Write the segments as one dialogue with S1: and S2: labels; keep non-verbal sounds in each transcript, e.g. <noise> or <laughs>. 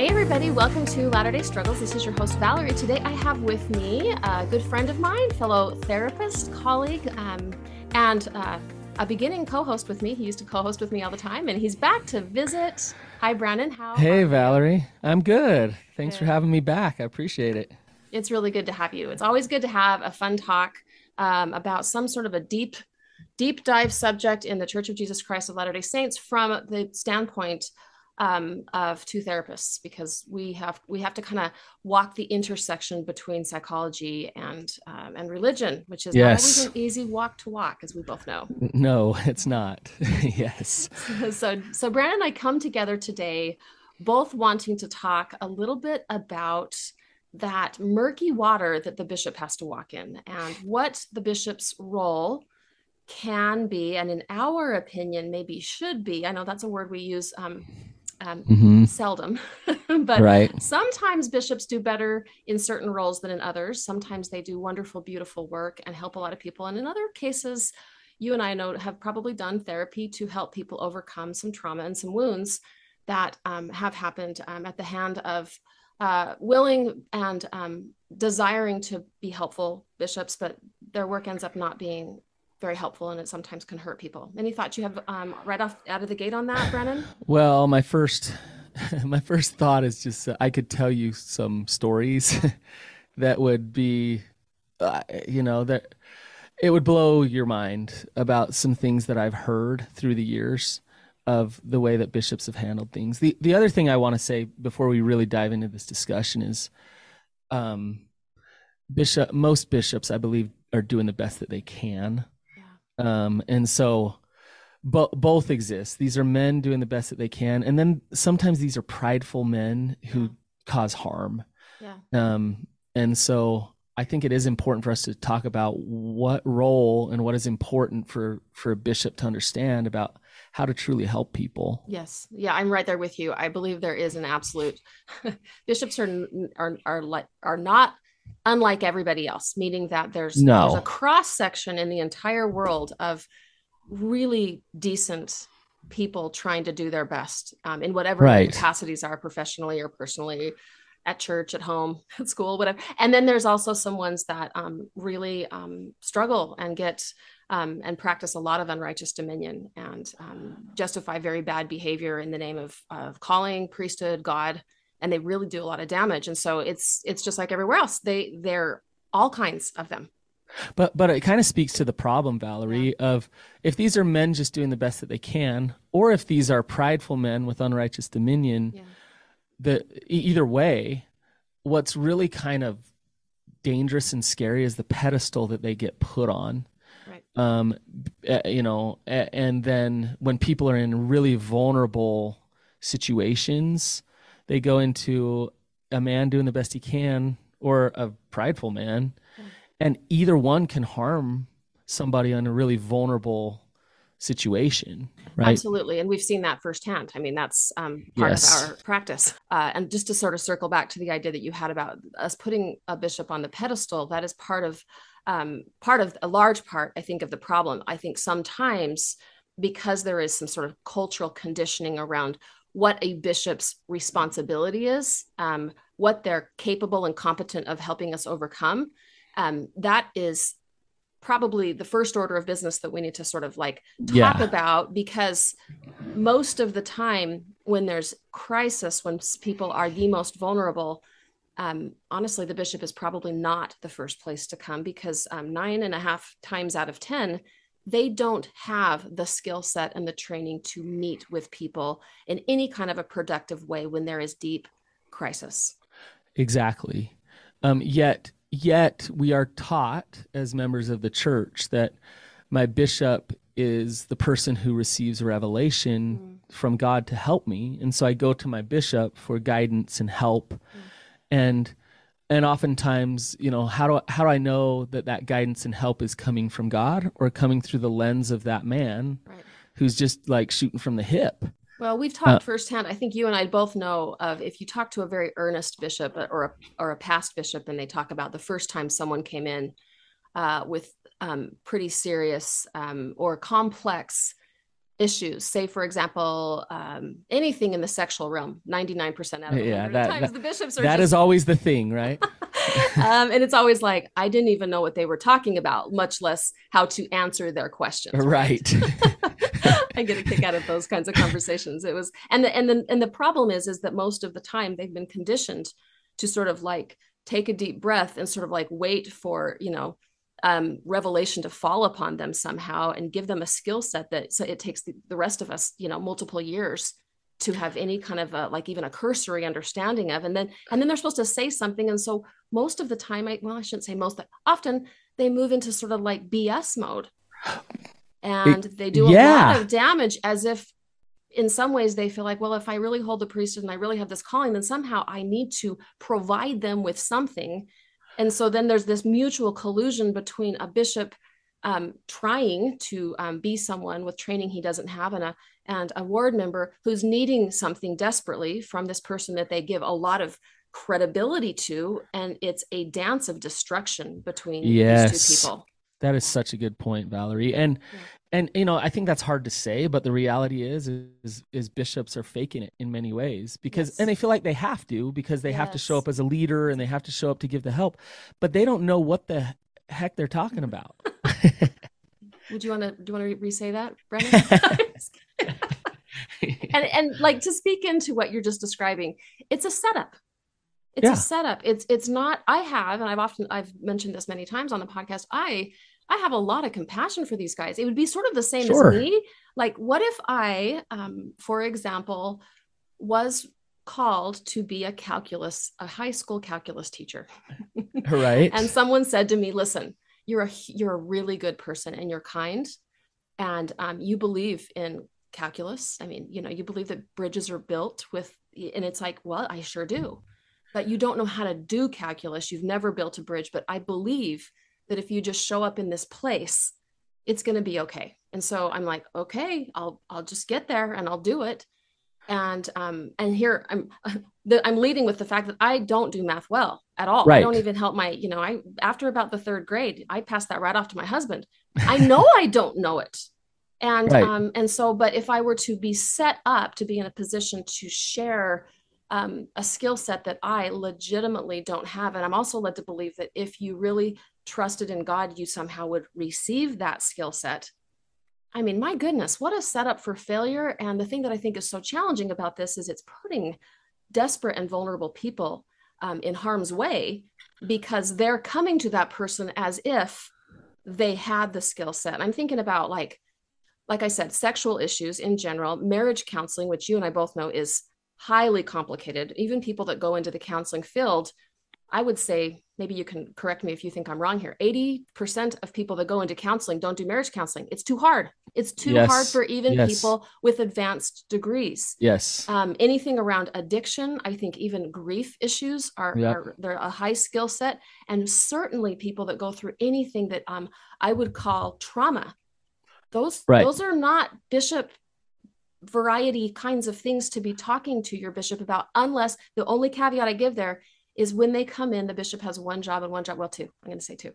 S1: Hey, everybody, welcome to Latter day Struggles. This is your host, Valerie. Today I have with me a good friend of mine, fellow therapist, colleague, um, and uh, a beginning co host with me. He used to co host with me all the time, and he's back to visit. Hi, Brannon. How?
S2: Hey, Valerie. I'm good. Thanks good. for having me back. I appreciate it.
S1: It's really good to have you. It's always good to have a fun talk um, about some sort of a deep, deep dive subject in the Church of Jesus Christ of Latter day Saints from the standpoint um, of two therapists because we have we have to kind of walk the intersection between psychology and um, and religion, which is yes. not always an easy walk to walk, as we both know.
S2: No, it's not. <laughs> yes. <laughs>
S1: so so Brannon and I come together today, both wanting to talk a little bit about that murky water that the bishop has to walk in and what the bishop's role can be and in our opinion maybe should be i know that's a word we use um, um, mm-hmm. seldom, <laughs> but right. sometimes bishops do better in certain roles than in others. Sometimes they do wonderful, beautiful work and help a lot of people. And in other cases, you and I know have probably done therapy to help people overcome some trauma and some wounds that um, have happened um, at the hand of uh, willing and um, desiring to be helpful bishops, but their work ends up not being very helpful and it sometimes can hurt people. Any thoughts you have um, right off out of the gate on that, Brannon?
S2: Well, my first <laughs> my first thought is just uh, I could tell you some stories <laughs> that would be, uh, you know, that it would blow your mind about some things that I've heard through the years of the way that bishops have handled things. The the other thing I want to say before we really dive into this discussion is, um, bishop most bishops I believe are doing the best that they can um, and so bo- both exist. These are men doing the best that they can. And then sometimes these are prideful men who yeah. cause harm. Yeah. Um, and so I think it is important for us to talk about what role and what is important for for a bishop to understand about how to truly help people.
S1: Yes. Yeah, I'm right there with you. I believe there is an absolute <laughs> bishops are are are like are not unlike everybody else, meaning that there's, no. there's a cross section in the entire world of really decent people trying to do their best um, in whatever right. capacities are professionally or personally at church at home <laughs> at school whatever and then there's also some ones that um, really um, struggle and get um, and practice a lot of unrighteous dominion and um, justify very bad behavior in the name of, of calling priesthood god and they really do a lot of damage and so it's it's just like everywhere else they they're all kinds of them
S2: but but it kind of speaks to the problem valerie yeah. of if these are men just doing the best that they can or if these are prideful men with unrighteous dominion yeah. the either way what's really kind of dangerous and scary is the pedestal that they get put on right. um you know and then when people are in really vulnerable situations they go into a man doing the best he can or a prideful man. And either one can harm somebody in a really vulnerable situation right?
S1: Absolutely. And we've seen that firsthand. I mean that's um, part yes. of our practice. Uh, and just to sort of circle back to the idea that you had about us putting a bishop on the pedestal that is part of um, part of a large part i think of the problem i think sometimes because there is some sort of cultural conditioning around what a bishop's responsibility is, um, what they're capable and competent of helping us overcome. Um, that is probably the first order of business that we need to sort of like talk yeah. about because most of the time when there's crisis when people are the most vulnerable um, honestly the bishop is probably not the first place to come because um, nine and a half times out of ten they don't have the skill set and the training to meet with people in any kind of a productive way when there is deep crisis.
S2: Exactly. Um, yet, yet we are taught as members of the church that my bishop is the person who receives revelation mm. from God to help me, and so I go to my bishop for guidance and help, mm. And and oftentimes you know how do how do i know that that guidance and help is coming from god or coming through the lens of that man right. who's just like shooting from the hip
S1: well we've talked uh, firsthand i think you and i both know of if you talk to a very earnest bishop or a or a past bishop and they talk about the first time someone came in uh, with um, pretty serious um, or complex issues. Say for example um, anything in the sexual realm 99% out of yeah, that, times that, the bishops are
S2: that just... is always the thing right? <laughs>
S1: Um, and it's always like i didn't even know what they were talking about much less how to answer their questions
S2: right,
S1: right? <laughs> i get a kick out of those kinds of conversations. It was and the and the and the problem is is that most of the time they've been conditioned to sort of like take a deep breath and sort of like wait for you know um, revelation to fall upon them somehow and give them a skill set that so it takes the, the rest of us you know multiple years to have any kind of a, like even a cursory understanding of. And then and then they're supposed to say something. And so most of the time i well i shouldn't say most but often they move into sort of like bs mode. And they do a yeah. lot of damage as if in some ways they feel like well if i really hold the priesthood and i really have this calling then somehow i need to provide them with something and so then there's this mutual collusion between a bishop um, trying to um, be someone with training he doesn't have and a and a ward member who's needing something desperately from this person that they give a lot of credibility to. And it's a dance of destruction between yes. these two people.
S2: That is such a good point valerie. And yeah and you know i think that's hard to say but the reality is is, is bishops are faking it in many ways because yes. and they feel like they have to because they yes. have to show up as a leader and they have to show up to give the help but they don't know what the heck they're talking about <laughs>
S1: would you want to do you want to re-say that brannon <laughs> <laughs> and and like to speak into what you're just describing it's a setup it's yeah. a setup it's it's not i have and i've often i've mentioned this many times on the podcast i I have a lot of compassion for these guys. It would be sort of the same sure. as me. Like, what if I, um, for example, was called to be a calculus, a high school calculus teacher. <laughs>
S2: right.
S1: and someone said to me, listen, you're a, you're a really good person and you're kind and um, you believe in calculus. I mean, you know, you believe that bridges are built with, and it's like, well, I sure do. But you don't know how to do calculus. You've never built a bridge, but I believe that if you just show up in this place, it's going to be okay. And so I'm like, okay, I'll I'll just get there and I'll do it. And um and here I'm <laughs> the, I'm leading with the fact that I don't do math well at all. Right. I don't even help my, you know, I after about the third grade, I passed that right off to my husband. I know I don't know it. And right. um and so but if I were to be set up to be in a position to share um, a skill set that I legitimately don't have. And I'm also led to believe that if you really trusted in God, you somehow would receive that skill set. I mean, my goodness, what a setup for failure. And the thing that I think is so challenging about this is it's putting desperate and vulnerable people um, in harm's way because they're coming to that person as if they had the skill set. I'm thinking about like, like I said, sexual issues in general, marriage counseling, which you and I both know is highly complicated. Even people that go into the counseling field, I would say, maybe you can correct me if you think I'm wrong here. 80% of people that go into counseling don't do marriage counseling. It's too hard. It's too yes. hard for even yes. people with advanced degrees.
S2: Yes.
S1: Um, anything around addiction, I think even grief issues are, yep. are they're a high skill set. And certainly people that go through anything that um, I would call trauma. Those, right. those are not bishop variety kinds of things to be talking to your bishop about, unless the only caveat I give there is when they come in, the bishop has one job and one job, well, two, I'm going to say two.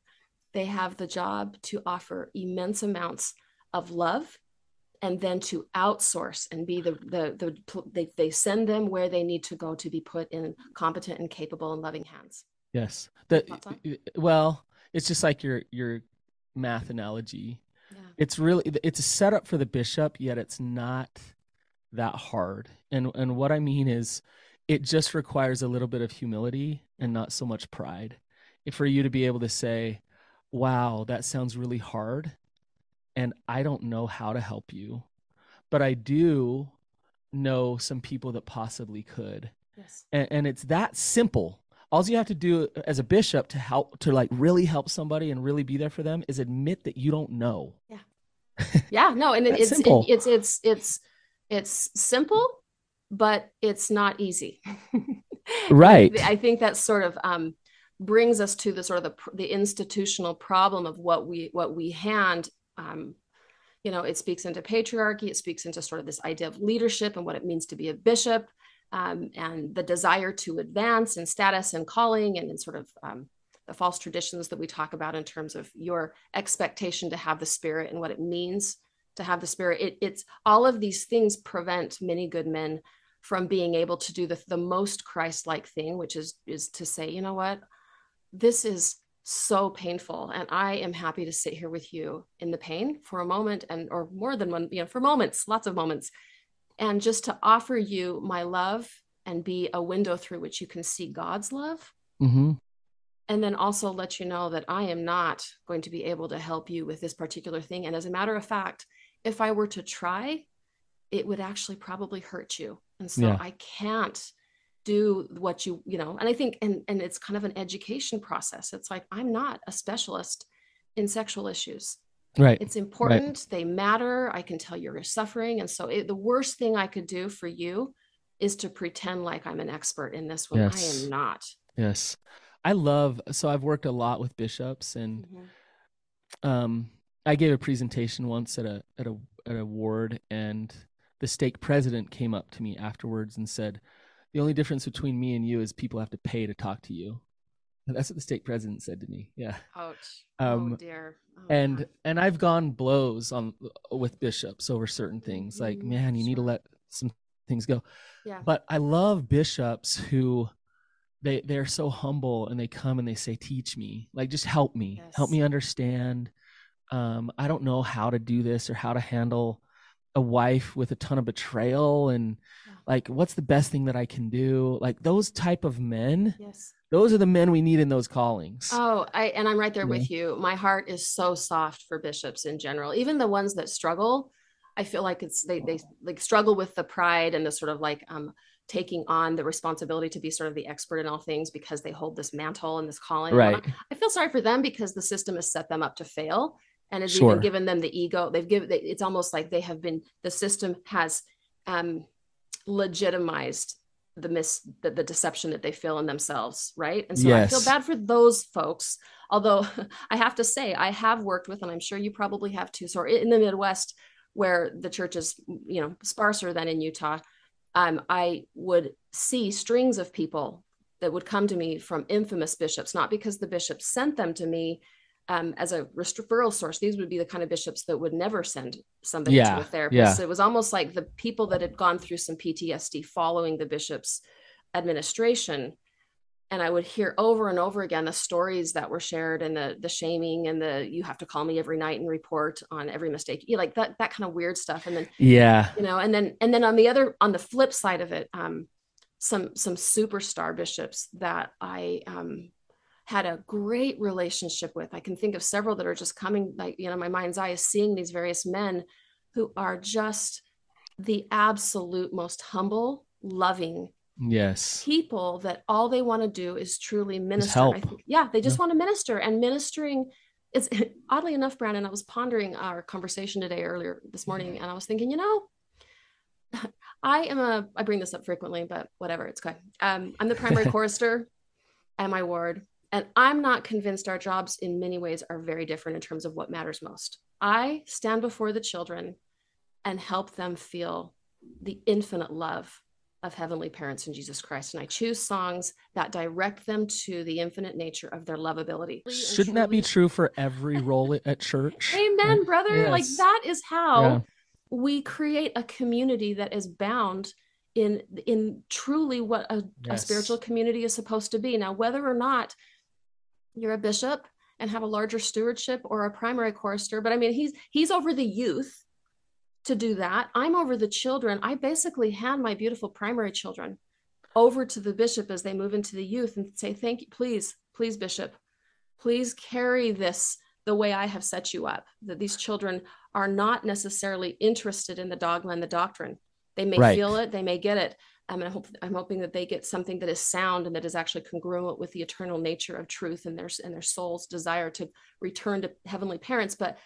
S1: They have the job to offer immense amounts of love and then to outsource and be the, the, the, they, they send them where they need to go to be put in competent and capable and loving hands.
S2: Yes. The, well, it's just like your, your math analogy. Yeah. It's really, it's a setup for the bishop, yet it's not that hard. And and what I mean is it just requires a little bit of humility and not so much pride. For you to be able to say, "Wow, that sounds really hard and I don't know how to help you, but I do know some people that possibly could." Yes. And, and it's that simple. All you have to do as a bishop to help to like really help somebody and really be there for them is admit that you don't know.
S1: Yeah. <laughs> Yeah, no, and it, it's it, it's it's it's it's simple, but it's not easy. <laughs>
S2: right.
S1: I think that sort of um, brings us to the sort of the, the institutional problem of what we what we hand. Um, you know, it speaks into patriarchy. It speaks into sort of this idea of leadership and what it means to be a bishop, um, and the desire to advance in status and calling, and in sort of um, the false traditions that we talk about in terms of your expectation to have the spirit and what it means to have the spirit. It, it's all of these things prevent many good men from being able to do the, the most christ-like thing which is is to say you know what? This is so painful and i am happy to sit here with you in the pain for a moment and or more than one you know for moments lots of moments and just to offer you my love and be a window through which you can see god's love.
S2: Mm-hmm.
S1: and then also let you know that i am not going to be able to help you with this particular thing. And as a matter of fact if i were to try it would actually probably hurt you. And so yeah. i can't do what you you know and i think and and it's kind of an education process. It's like i'm not a specialist in sexual issues.
S2: Right.
S1: It's important. Right. they matter. I can tell you're suffering. And so it, the worst thing i could do for you is to pretend like i'm an expert in this when yes. i am not.
S2: Yes. I love so i've worked a lot with bishops and mm-hmm. um i gave a presentation once at a at a at a ward and the stake president came up to me afterwards and said the only difference between me and you is people have to pay to talk to you. <laughs> That's what the stake president said to me. Yeah.
S1: Ouch. Um, oh dear. Oh,
S2: and God. and I've gone blows on with bishops over certain things. Like, mm, man, you sure. need to let some things go.
S1: Yeah.
S2: But I love bishops who they they're so humble and they come and they say, "Teach me. Like, just help me. Yes. Help me understand. Um, I don't know how to do this or how to handle a wife with a ton of betrayal and like what's the best thing that i can do? Like those type of men
S1: yes.
S2: those are the men we need in those callings.
S1: Oh i and i'm right there yeah. with you. My heart is so soft for bishops in general. Even the ones that struggle i feel like it's they they like struggle with the pride and the sort of like um taking on the responsibility to be sort of the expert in all things because they hold this mantle and this calling
S2: right.
S1: i feel sorry for them because the system has set them up to fail and has sure. even given them the ego they've given it's almost like they have been the system has um legitimized the mis the, the, deception that they feel in themselves right and so yes. i feel bad for those folks although <laughs> i have to say i have worked with and i'm sure you probably have too so in the midwest where the church is you know sparser than in utah um, i would see strings of people that would come to me from infamous bishops not because the bishop sent them to me um, as a referral source, these would be the kind of bishops that would never send somebody yeah, to a therapist. Yeah. So it was almost like the people that had gone through some PTSD following the bishop's administration. And I would hear over and over again the stories that were shared and the the shaming and the you have to call me every night and report on every mistake. You like that that kind of weird stuff. And then
S2: yeah,
S1: you know, and then and then on the other on the flip side of it, um, some some superstar bishops that I um had a great relationship with. I can think of several that are just coming, like, you know, my mind's eye is seeing these various men who are just the absolute most humble, loving
S2: yes
S1: people that all they want to do is truly minister. Think, yeah, they just yeah. want to minister and ministering. is <laughs> oddly enough, Brannon, I was pondering our conversation today earlier this morning, and I was thinking, you know, <laughs> I am a, I bring this up frequently, but whatever, it's good. Um, I'm the primary <laughs> chorister at my ward. And I'm not convinced our jobs in many ways are very different in terms of what matters most. I stand before the children and help them feel the infinite love of heavenly parents in Jesus Christ. And I choose songs that direct them to the infinite nature of their lovability.
S2: Shouldn't that be true for every role at church?
S1: Amen, brother. Yes. Like that is how yeah. we create a community that is bound in in truly what a, yes. a spiritual community is supposed to be. Now, whether or not you're a bishop and have a larger stewardship or a primary chorister but i mean he's he's over the youth to do that. I'm over the children. I basically hand my beautiful primary children over to the bishop as they move into the youth and say thank you please please bishop please carry this the way i have set you up that these children are not necessarily interested in the dogma and the doctrine. They may right. feel it they may get it um, and I hope I'm hoping that they get something that is sound and that is actually congruent with the eternal nature of truth and their and their soul's desire to return to heavenly parents. But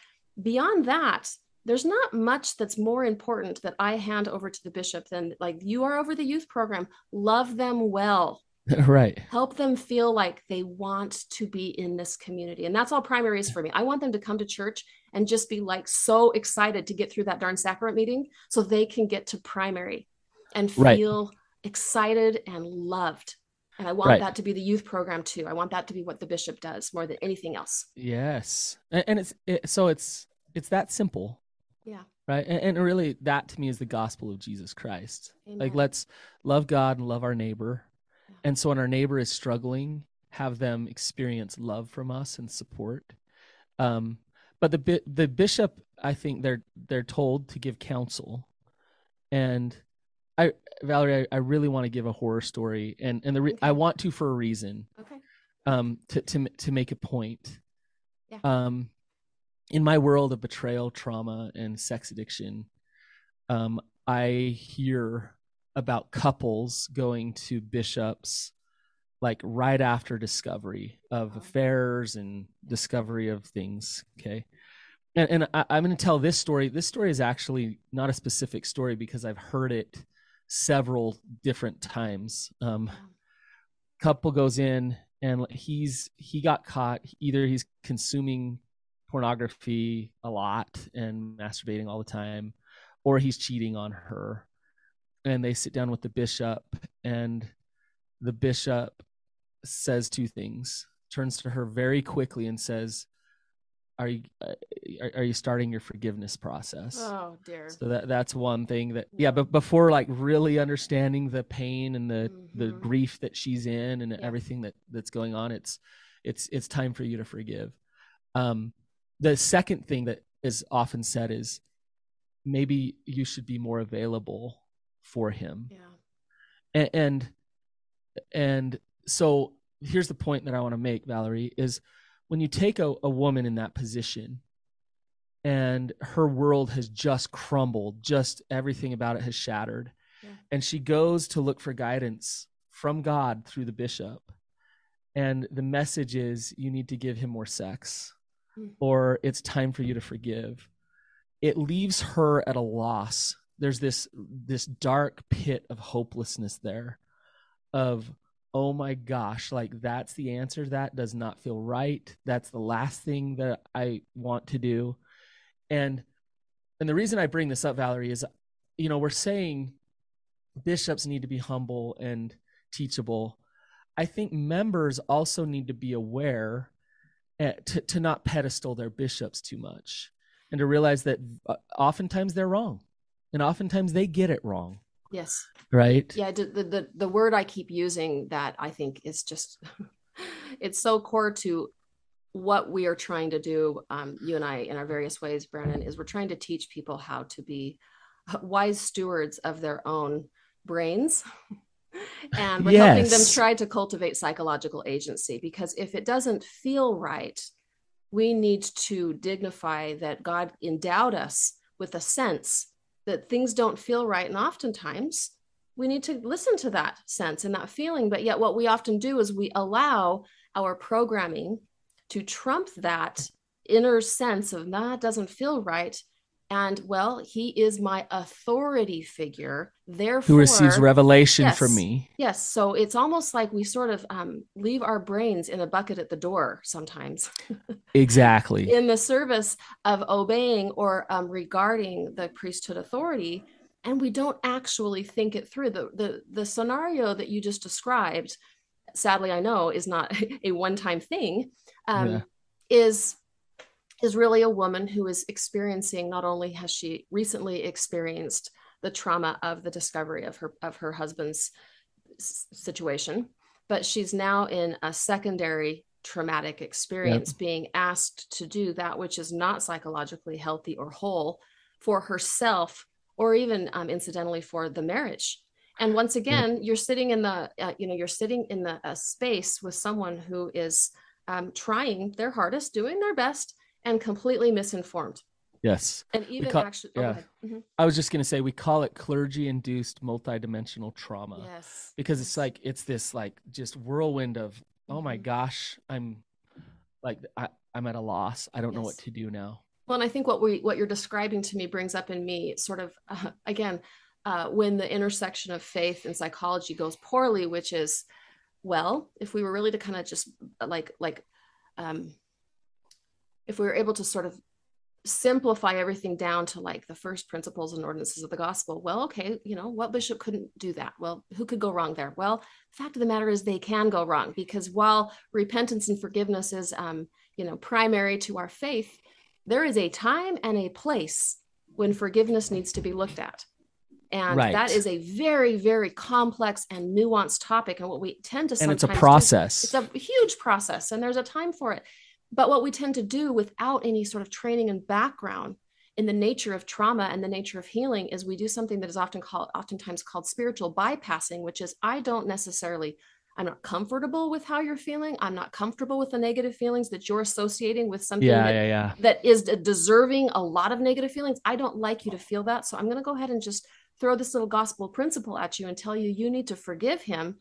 S1: beyond that, there's not much that's more important that I hand over to the bishop than like you are over the youth program. Love them well. <laughs>
S2: right.
S1: Help them feel like they want to be in this community. And that's all primary is for me. I want them to come to church and just be like so excited to get through that darn sacrament meeting so they can get to primary and feel right. excited and loved. And I want right. that to be the youth program too. I want that to be what the bishop does more than anything else.
S2: Yes. And, and it's it, so it's it's that simple.
S1: Yeah.
S2: Right. And, and, really that to me is the gospel of Jesus Christ. Amen. Like let's love God and love our neighbor. Yeah. And so when our neighbor is struggling, have them experience love from us and support. Um, but the the bishop, I think they're they're told to give counsel, and I Valerie, I, I really want to give a horror story, and and the re- okay. I want to for a reason.
S1: Okay.
S2: Um, to to to make a point.
S1: Yeah.
S2: Um, in my world of betrayal, trauma, and sex addiction, um, I hear about couples going to bishops like right after discovery of affairs and discovery of things okay and, and I, i'm going to tell this story this story is actually not a specific story because i've heard it several different times. Um couple goes in and he's he got caught. Either he's consuming pornography a lot and masturbating all the time or he's cheating on her. And they sit down with the bishop and the bishop says two things turns to her very quickly and says are you uh, are, are, you starting your forgiveness process?
S1: Oh dear.
S2: So that that's one thing that yeah but before like really understanding the pain and the mm-hmm. the grief that she's in and yeah. everything that that's going on it's it's it's time for you to forgive. Um the second thing that is often said is maybe you should be more available for him.
S1: Yeah.
S2: And and, and so here's the point that I want to make, Valerie, is when you take a, a woman in that position and her world has just crumbled, just everything about it has shattered, yeah. and she goes to look for guidance from God through the bishop. And the message is you need to give him more sex, mm-hmm. or it's time for you to forgive. It leaves her at a loss. There's this this dark pit of hopelessness there of oh my gosh, like that's the answer. That does not feel right. That's the last thing that I want to do. And and the reason I bring this up, Valerie, is you know, we're saying bishops need to be humble and teachable. I think members also need to be aware uh, to, to not pedestal their bishops too much and to realize that uh, oftentimes they're wrong and oftentimes they get it wrong.
S1: Yes.
S2: Right.
S1: Yeah. The, the, the word I keep using that I think is just, <laughs> it's so core to what we are trying to do. Um, you and I, in our various ways, Brannon, is we're trying to teach people how to be <laughs> wise stewards of their own brains. <laughs> and we're yes. helping them try to cultivate psychological agency because if it doesn't feel right, we need to dignify that God endowed us with a sense that things don't feel right. And oftentimes we need to listen to that sense and that feeling. But yet, what we often do is we allow our programming to trump that inner sense of, nah, doesn't feel right and well he is my authority figure. Therefore
S2: who receives revelation yes, from me.
S1: yes. So it's almost like we sort of um, leave our brains in a bucket at the door sometimes. <laughs>
S2: Exactly.
S1: In the service of obeying or um, regarding the priesthood authority and we don't actually think it through. The the, the scenario that you just described sadly i know is not <laughs> a one-time thing um, yeah. is is really a woman who is experiencing not only has she recently experienced the trauma of the discovery of her of her husband's situation but she's now in a secondary traumatic experience yep. being asked to do that which is not psychologically healthy or whole for herself or even um, incidentally for the marriage and once again yep. you're sitting in the uh, you know you're sitting in the uh, space with someone who is um, trying their hardest doing their best and completely misinformed.
S2: Yes.
S1: And even call, actually,
S2: oh, yeah. Mm-hmm. I was just going to say, we call it clergy induced multidimensional trauma.
S1: Yes.
S2: Because it's like, it's this like just whirlwind of, mm-hmm. oh my mm-hmm. gosh, I'm like, I, I'm at a loss. I don't yes. know what to do now.
S1: Well, and I think what we, what you're describing to me brings up in me sort of, uh, again, uh, when the intersection of faith and psychology goes poorly, which is, well, if we were really to kind of just like, like, um, if we were able to sort of simplify everything down to like the first principles and ordinances of the gospel well okay you know what bishop couldn't do that? Well who could go wrong there? Well the fact of the matter is they can go wrong because while repentance and forgiveness is um, you know primary to our faith there is a time and a place when forgiveness needs to be looked at. And right. that is a very very complex and nuanced topic and what we tend to
S2: and it's a process
S1: do, it's a huge process and there's a time for it but what we tend to do without any sort of training and background in the nature of trauma and the nature of healing is we do something that is often called oftentimes called spiritual bypassing, which is I don't necessarily I'm not comfortable with how you're feeling. I'm not comfortable with the negative feelings that you're associating with something
S2: yeah,
S1: that,
S2: yeah, yeah.
S1: that is deserving a lot of negative feelings. I don't like you to feel that. So I'm going to go ahead and just throw this little gospel principle at you and tell you you need to forgive him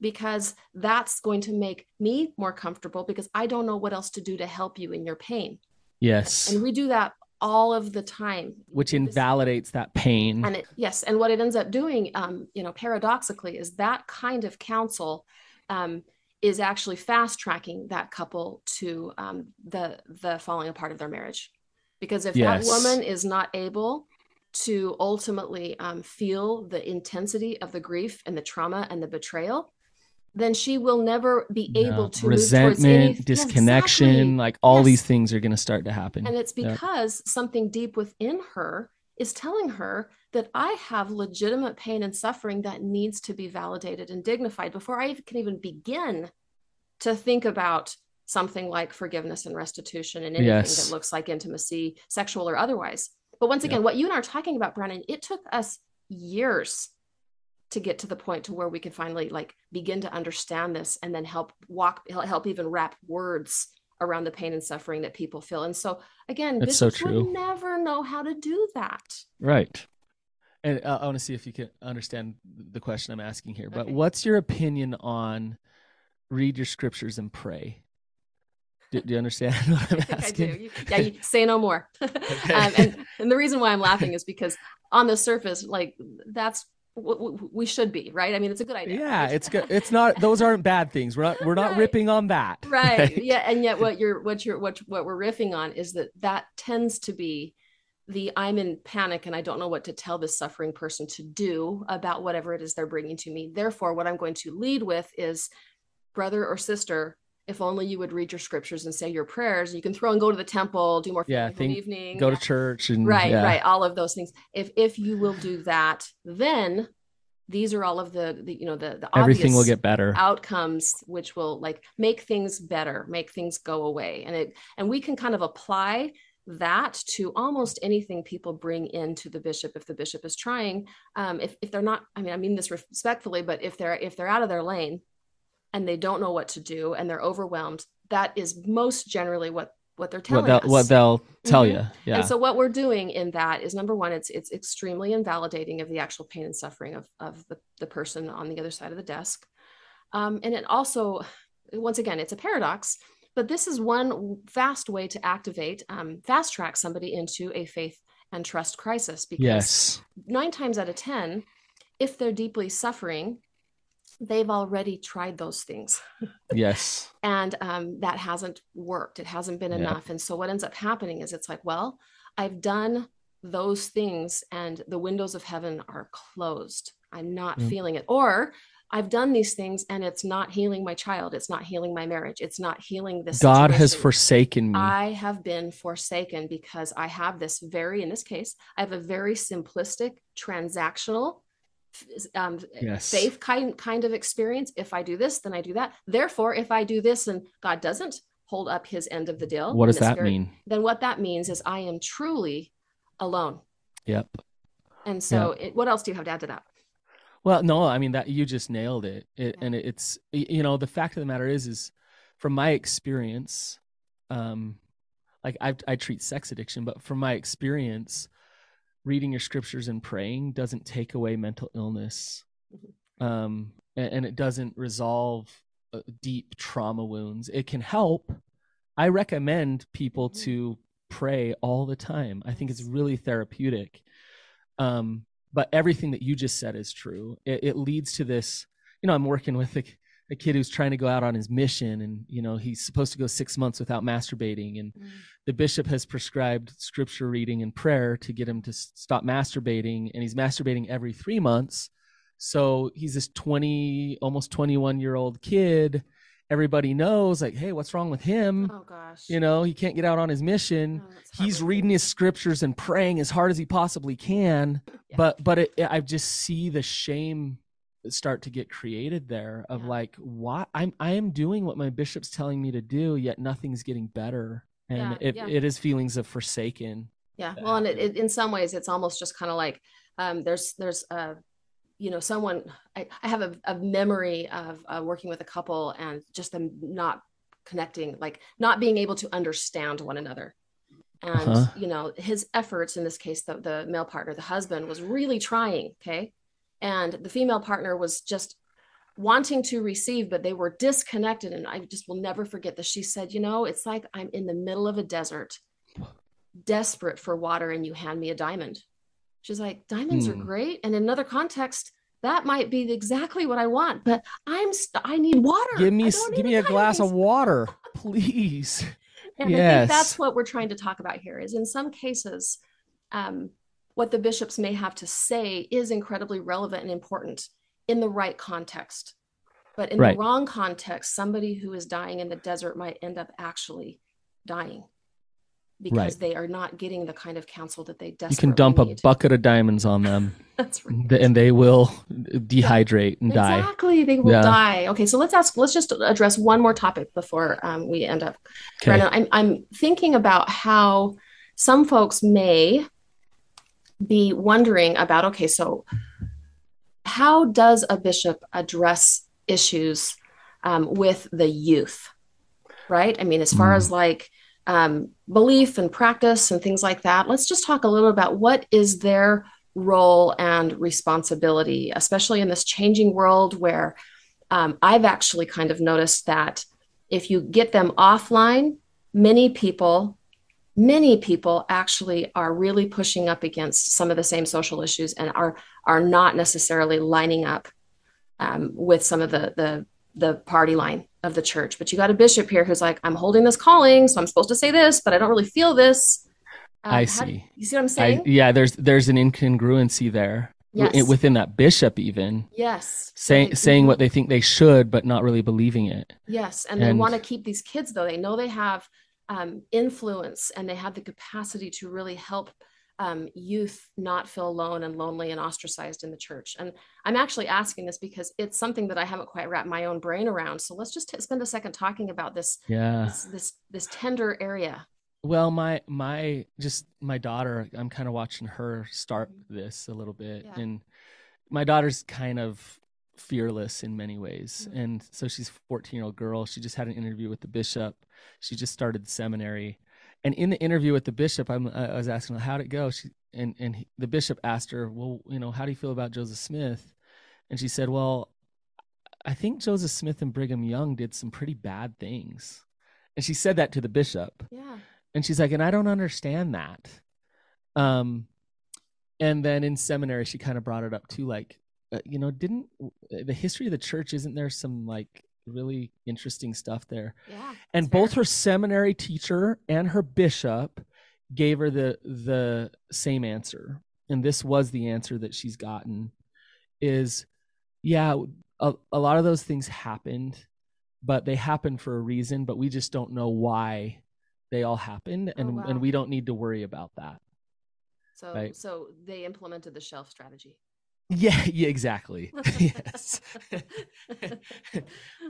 S1: because that's going to make me more comfortable because I don't know what else to do to help you in your pain.
S2: Yes.
S1: And we do that all of the time
S2: which invalidates that pain
S1: and it, yes and what it ends up doing um, you know paradoxically is that kind of counsel um, is actually fast tracking that couple to um, the the falling apart of their marriage because if yes. that woman is not able to ultimately um, feel the intensity of the grief and the trauma and the betrayal then she will never be able to
S2: resentment, disconnection, yeah, exactly. like all yes. these things are going to start to happen.
S1: And it's because yeah. something deep within her is telling her that I have legitimate pain and suffering that needs to be validated and dignified before I can even begin to think about something like forgiveness and restitution and anything yes. that looks like intimacy, sexual or otherwise. But once again, what you and I are talking about, Brannon, it took us years to get to the point to where we can finally like begin to understand this and then help walk help even wrap words around the pain and suffering that people feel and so again
S2: That's so true.
S1: never know how to do that
S2: right and uh, i want to see if you can understand the question i'm asking here but okay. what's your opinion on read your scriptures and pray do, do you understand <laughs> what I'm asking? I do.
S1: You, yeah, you say no more. <laughs> okay. um, and, and the reason why I'm laughing is because on the surface, like that's we should be right? I mean it's a good idea
S2: yeah it's good it's not those aren't bad things. We're not we're not <laughs> right. ripping on that <laughs>
S1: right. right? Yeah and yet what you're what you're what what we're riffing on is that that tends to be the i'm in panic and i don't know what to tell this suffering person to do about whatever it is they're bringing to me. Therefore what i'm going to lead with is brother or sister if only you would read your scriptures and say your prayers. You can throw and go to the temple do more
S2: yeah think, evening go to church and
S1: right
S2: yeah.
S1: right all of those things. If if you will do that then these are all of the, the you know the, the
S2: everything will get better.
S1: outcomes which will like make things better make things go away. And it and we can kind of apply that to almost anything people bring into the bishop if the bishop is trying. Um, if, if they're not i mean i mean this respectfully but if they're if they're out of their lane and they don't know what to do and they're overwhelmed that is most generally what what they're telling
S2: what they'll,
S1: us.
S2: what they'll tell mm-hmm. you yeah
S1: and so what we're doing in that is number one it's it's extremely invalidating of the actual pain and suffering of of the, the person on the other side of the desk um, and it also once again it's a paradox but this is one fast way to activate um, fast track somebody into a faith and trust crisis because
S2: yes.
S1: nine times out of ten if they're deeply suffering they've already tried those things.
S2: yes. <laughs>
S1: and um, that hasn't worked. It hasn't been yeah. enough. And so what ends up happening is it's like, well, I've done those things and the windows of heaven are closed. I'm not mm. feeling it. Or I've done these things and it's not healing my child. It's not healing my marriage. It's not healing this.
S2: God situation. has forsaken me.
S1: I have been forsaken because I have this very, in this case, I have a very simplistic transactional um, yes. faith kind kind of experience. If I do this, then I do that. Therefore, if I do this and God doesn't hold up His end of the deal,
S2: what does that mean?
S1: Then what that means is I am truly alone.
S2: Yep.
S1: And so, yep. It, what else do you have to add to that?
S2: Well, no, I mean that you just nailed it. it yeah. And it's you know the fact of the matter is is from my experience, um, like I I treat sex addiction, but from my experience, reading your scriptures and praying doesn't take away mental illness mm-hmm. um, and, it doesn't resolve uh, deep trauma wounds. It can help. I recommend people mm-hmm. to pray all the time. I think it's really therapeutic. Um, but everything that you just said is true. It, it leads to this you know i'm working with a, a kid who's trying to go out on his mission and you know he's supposed to go six months without masturbating. And mm. the bishop has prescribed scripture reading and prayer to get him to stop masturbating. And he's masturbating every three months. So he's this 20 almost 21 year old kid. Everybody knows like hey what's wrong with him?
S1: Oh gosh.
S2: You know he can't get out on his mission. Oh, he's reading his scriptures and praying as hard as he possibly can. Yeah. but but it, i just see the shame start to get created there of yeah. like why i'm i am doing what my bishop's telling me to do yet nothing's getting better and yeah, it, yeah. it is feelings of forsaken
S1: yeah well and it, it, in some ways it's almost just kind of like um, there's there's a you know someone i, I have a, a memory of uh, working with a couple and just them not connecting like not being able to understand one another and uh-huh. you know his efforts in this case the, the male partner the husband was really trying okay and the female partner was just wanting to receive but they were disconnected. And i just will never forget that she said you know it's like i'm in the middle of a desert desperate for water and you hand me a diamond. She's like diamonds hmm. are great. And in another context that might be exactly what i want but i'm st- i need water.
S2: Give me give me a glass of water <laughs> please.
S1: And yes. i think that's what we're trying to talk about here is in some cases um, what the bishops may have to say is incredibly relevant and important in the right context. But in right. the wrong context, somebody who is dying in the desert might end up actually dying because right. they are not getting the kind of counsel that they desperately
S2: You can dump
S1: need.
S2: a bucket of diamonds on them. <laughs> That's right. And they will dehydrate and
S1: exactly.
S2: die.
S1: Exactly. They will yeah. die. Okay. So let's ask, let's just address one more topic before um, we end up. Okay. I'm, I'm thinking about how some folks may be wondering about okay, so how does a bishop address issues um, with the youth? Right? I mean, as far mm. as like um, belief and practice and things like that, let's just talk a little about what is their role and responsibility, especially in this changing world where um, I've actually kind of noticed that if you get them offline, many people many people actually are really pushing up against some of the same social issues and are are not necessarily lining up um, with some of the the the party line of the church. But you got a bishop here who's like, I'm holding this calling, so I'm supposed to say this, but I don't really feel this.
S2: Um, I see.
S1: You see what I'm saying? I,
S2: yeah, there's there's an incongruency there. Yes. within that bishop even
S1: yes
S2: saying saying what they think they should but not really believing it
S1: yes and, and they want to keep these kids though they know they have um, influence and they have the capacity to really help um, youth not feel alone and lonely and ostracized in the church. And I'm actually asking this because it's something that I haven't quite wrapped my own brain around. So let's just t- spend a second talking about this.
S2: Yeah.
S1: This, this, this tender area.
S2: Well, my my just my daughter, I'm kind of watching her start this a little bit, yeah. and my daughter's kind of fearless in many ways. Mm-hmm. And so she's a 14 year old girl. She just had an interview with the bishop. She just started seminary. And in the interview with the bishop, I'm, I was asking, how'd it go? She, and, and he, the bishop asked her, well, you know, how do you feel about Joseph Smith? And she said, well, I think Joseph Smith and Brigham Young did some pretty bad things. And she said that to the bishop.
S1: Yeah.
S2: And she's like, and I don't understand that. Um, and then in seminary, she kind of brought it up too, like, Uh, you know, didn't uh, the history of the church isn't there some like really interesting stuff there?
S1: Yeah.
S2: And both fair. her seminary teacher and her bishop gave her the the same answer. And this was the answer that she's gotten is yeah, a, a lot of those things happened, but they happened for a reason, but we just don't know why they all happened oh, and oh, wow. and we don't need to worry about that.
S1: So right? so they implemented the shelf strategy.
S2: Yeah, <laughs> yeah, exactly. <laughs> <laughs> yes.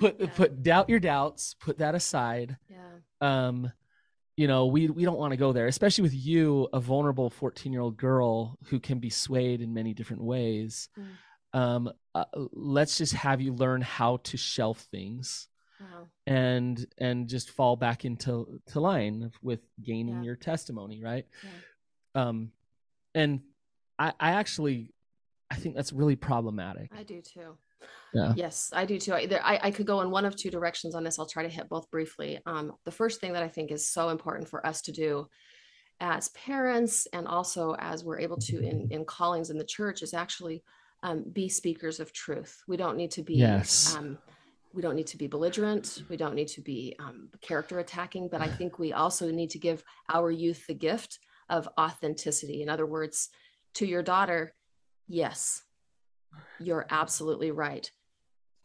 S2: put yeah. put doubt your doubts, put that aside.
S1: Yeah.
S2: Um you know, we we don't want to go there, especially with you, a vulnerable 14-year-old girl who can be swayed in many different ways. Mm. Um uh, let's just have you learn how to shelf things. Uh-huh. And and just fall back into to line with gaining yeah. your testimony, right? Um and I, I actually I think that's really problematic.
S1: I do too.
S2: Yeah.
S1: Yes, I do too. Either I, I could go in one of two directions on this. I'll try to hit both briefly. Um, the first thing that I think is so important for us to do as parents and also as we're able to in, in callings in the church is actually um, be speakers of truth. We don't need to be
S2: yes.
S1: um, we don't need to be belligerent. We don't need to be um, character attacking, but I <sighs> think we also need to give our youth the gift of authenticity. In other words, to your daughter, yes, you're absolutely right.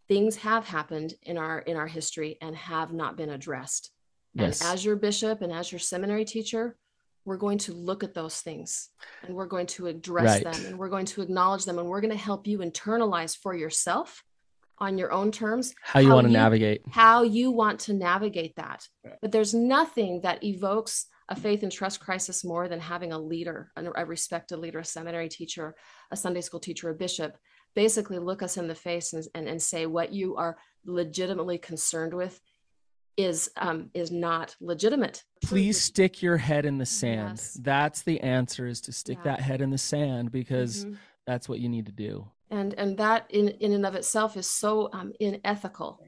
S1: Things have happened in our in our history and have not been addressed. Yes. And as your bishop and as your seminary teacher, we're going to look at those things and we're going to address right. them and we're going to acknowledge them and we're going to help you internalize for yourself on your own terms
S2: how you how want to you, navigate
S1: how you want to navigate that but there's nothing that evokes a faith and trust crisis more than having a leader a respected leader a seminary teacher a sunday school teacher a bishop basically look us in the face and, and, and say what you are legitimately concerned with is um, is not legitimate.
S2: Please stick your head in the sand. Yes. That's the answer: is to stick yeah. that head in the sand because mm-hmm. that's what you need to do.
S1: And and that in in and of itself is so um, unethical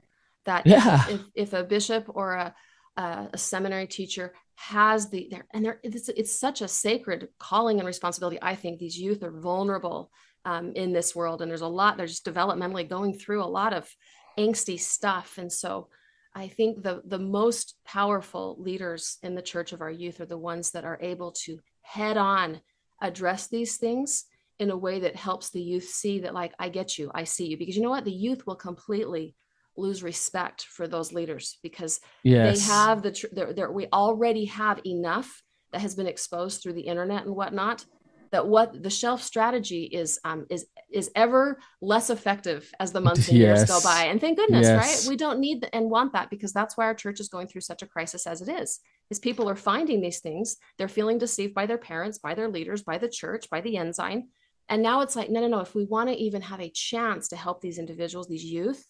S1: that yeah. if, if a bishop or a a seminary teacher has the there and there it's, it's such a sacred calling and responsibility i think these youth are vulnerable um, in this world and there's a lot they're just developmentally going through a lot of angsty stuff and so I think the the most powerful leaders in the church of our youth are the ones that are able to head on address these things in a way that helps the youth see that like I get you, I see you because you know what? The youth will completely lose respect for those leaders because yes. they have the tr- we already have enough that has been exposed through the internet and whatnot that what the shelf strategy is um, is is ever less effective as the months and yes. years go by. And thank goodness, yes. right? We don't need and want that because that's why our church is going through such a crisis as it is. Is people are finding these things, they're feeling deceived by their parents, by their leaders, by the church, by the ensign. And now it's like, no, no, no. If we want to even have a chance to help these individuals, these youth,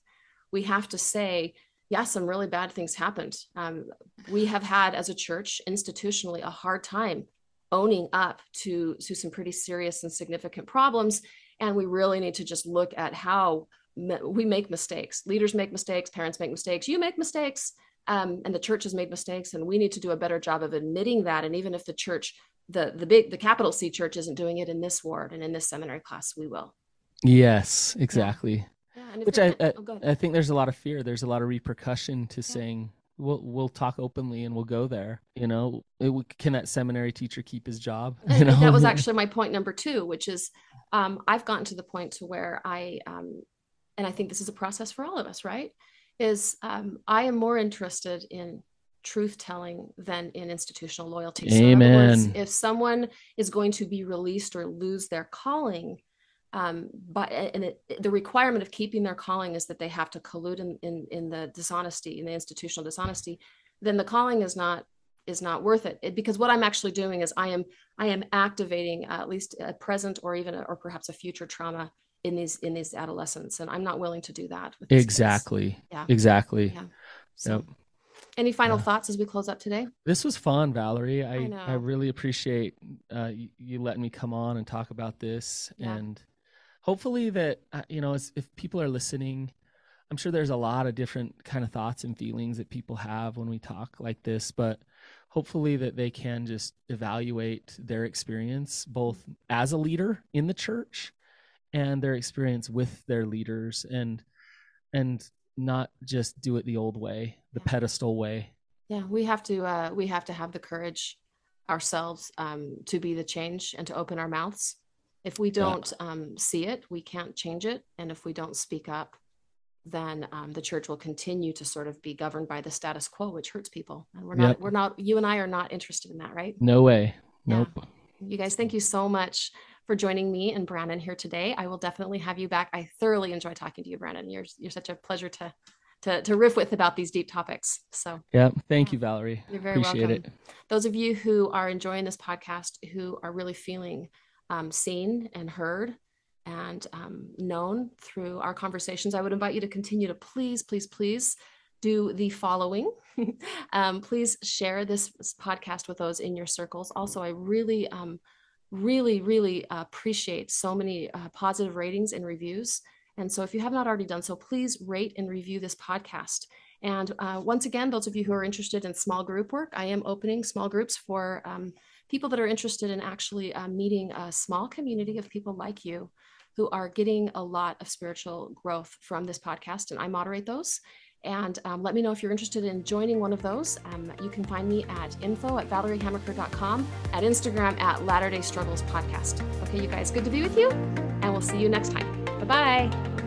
S1: we have to say, yeah, some really bad things happened. Um, we have had, as a church, institutionally, a hard time owning up to to some pretty serious and significant problems. And we really need to just look at how we make mistakes. Leaders make mistakes. Parents make mistakes. You make mistakes. Um, and the church has made mistakes. And we need to do a better job of admitting that. And even if the church the the big the capital c church isn't doing it in this ward and in this seminary class we will.
S2: Yes exactly yeah. Which I, I, oh, I, think there's a lot of fear. There's a lot of repercussion to yeah. saying we'll we'll talk openly and we'll go there. You know it, can that seminary teacher keep his job? <laughs>
S1: That was actually my point number two which is um, i've gotten to the point to where i um, and i think this is a process for all of us right? Is um, i am more interested in truth telling than in institutional loyalty.
S2: So Amen. Words,
S1: if someone is going to be released or lose their calling um, but and it, the requirement of keeping their calling is that they have to collude in, in, in the dishonesty in the institutional dishonesty then the calling is not is not worth it. it. because what i'm actually doing is i am i am activating at least a present or even a, or perhaps a future trauma in these in these adolescents and i'm not willing to do that
S2: exactly yeah exactly yeah
S1: so, yep. any final yeah. thoughts as we close up today
S2: this was fun valerie i i, I really appreciate uh, you, you, letting me come on and talk about this yeah. and hopefully that uh, you know if people are listening i'm sure there's a lot of different kind of thoughts and feelings that people have when we talk like this but hopefully that they can just evaluate their experience both as a leader in the church and their experience with their leaders and and not just do it the old way the yeah. pedestal way
S1: yeah we have to uh we have to have the courage ourselves um to be the change and to open our mouths if we don't um, see it, we can't change it. And if we don't speak up, then um, the church will continue to sort of be governed by the status quo, which hurts people. And we're not, yep. we're not, you and I are not interested in that, right?
S2: No way. Nope. Yeah.
S1: You guys, thank you so much for joining me and Brannon here today. I will definitely have you back. I thoroughly enjoy talking to you, Brannon. You're you're such a pleasure to to, to riff with about these deep topics. So
S2: yeah, thank yeah. you, Valerie.
S1: You're very Appreciate welcome. It. Those of you who are enjoying this podcast, who are really feeling um, seen and heard and um, known through our conversations, I would invite you to continue to please, please, please do the following. <laughs> um, please share this podcast with those in your circles. Also, I really, um, really, really appreciate so many uh, positive ratings and reviews. And so, if you have not already done so, please rate and review this podcast. And uh, once again, those of you who are interested in small group work, I am opening small groups for um, people that are interested in actually uh, meeting a small community of people like you who are getting a lot of spiritual growth from this podcast, and I moderate those. And um, let me know if you're interested in joining one of those. Um, you can find me at info at valeriehamaker.com, at Instagram at Latter day Struggles Podcast. Okay, you guys, good to be with you, and we'll see you next time. Bye bye.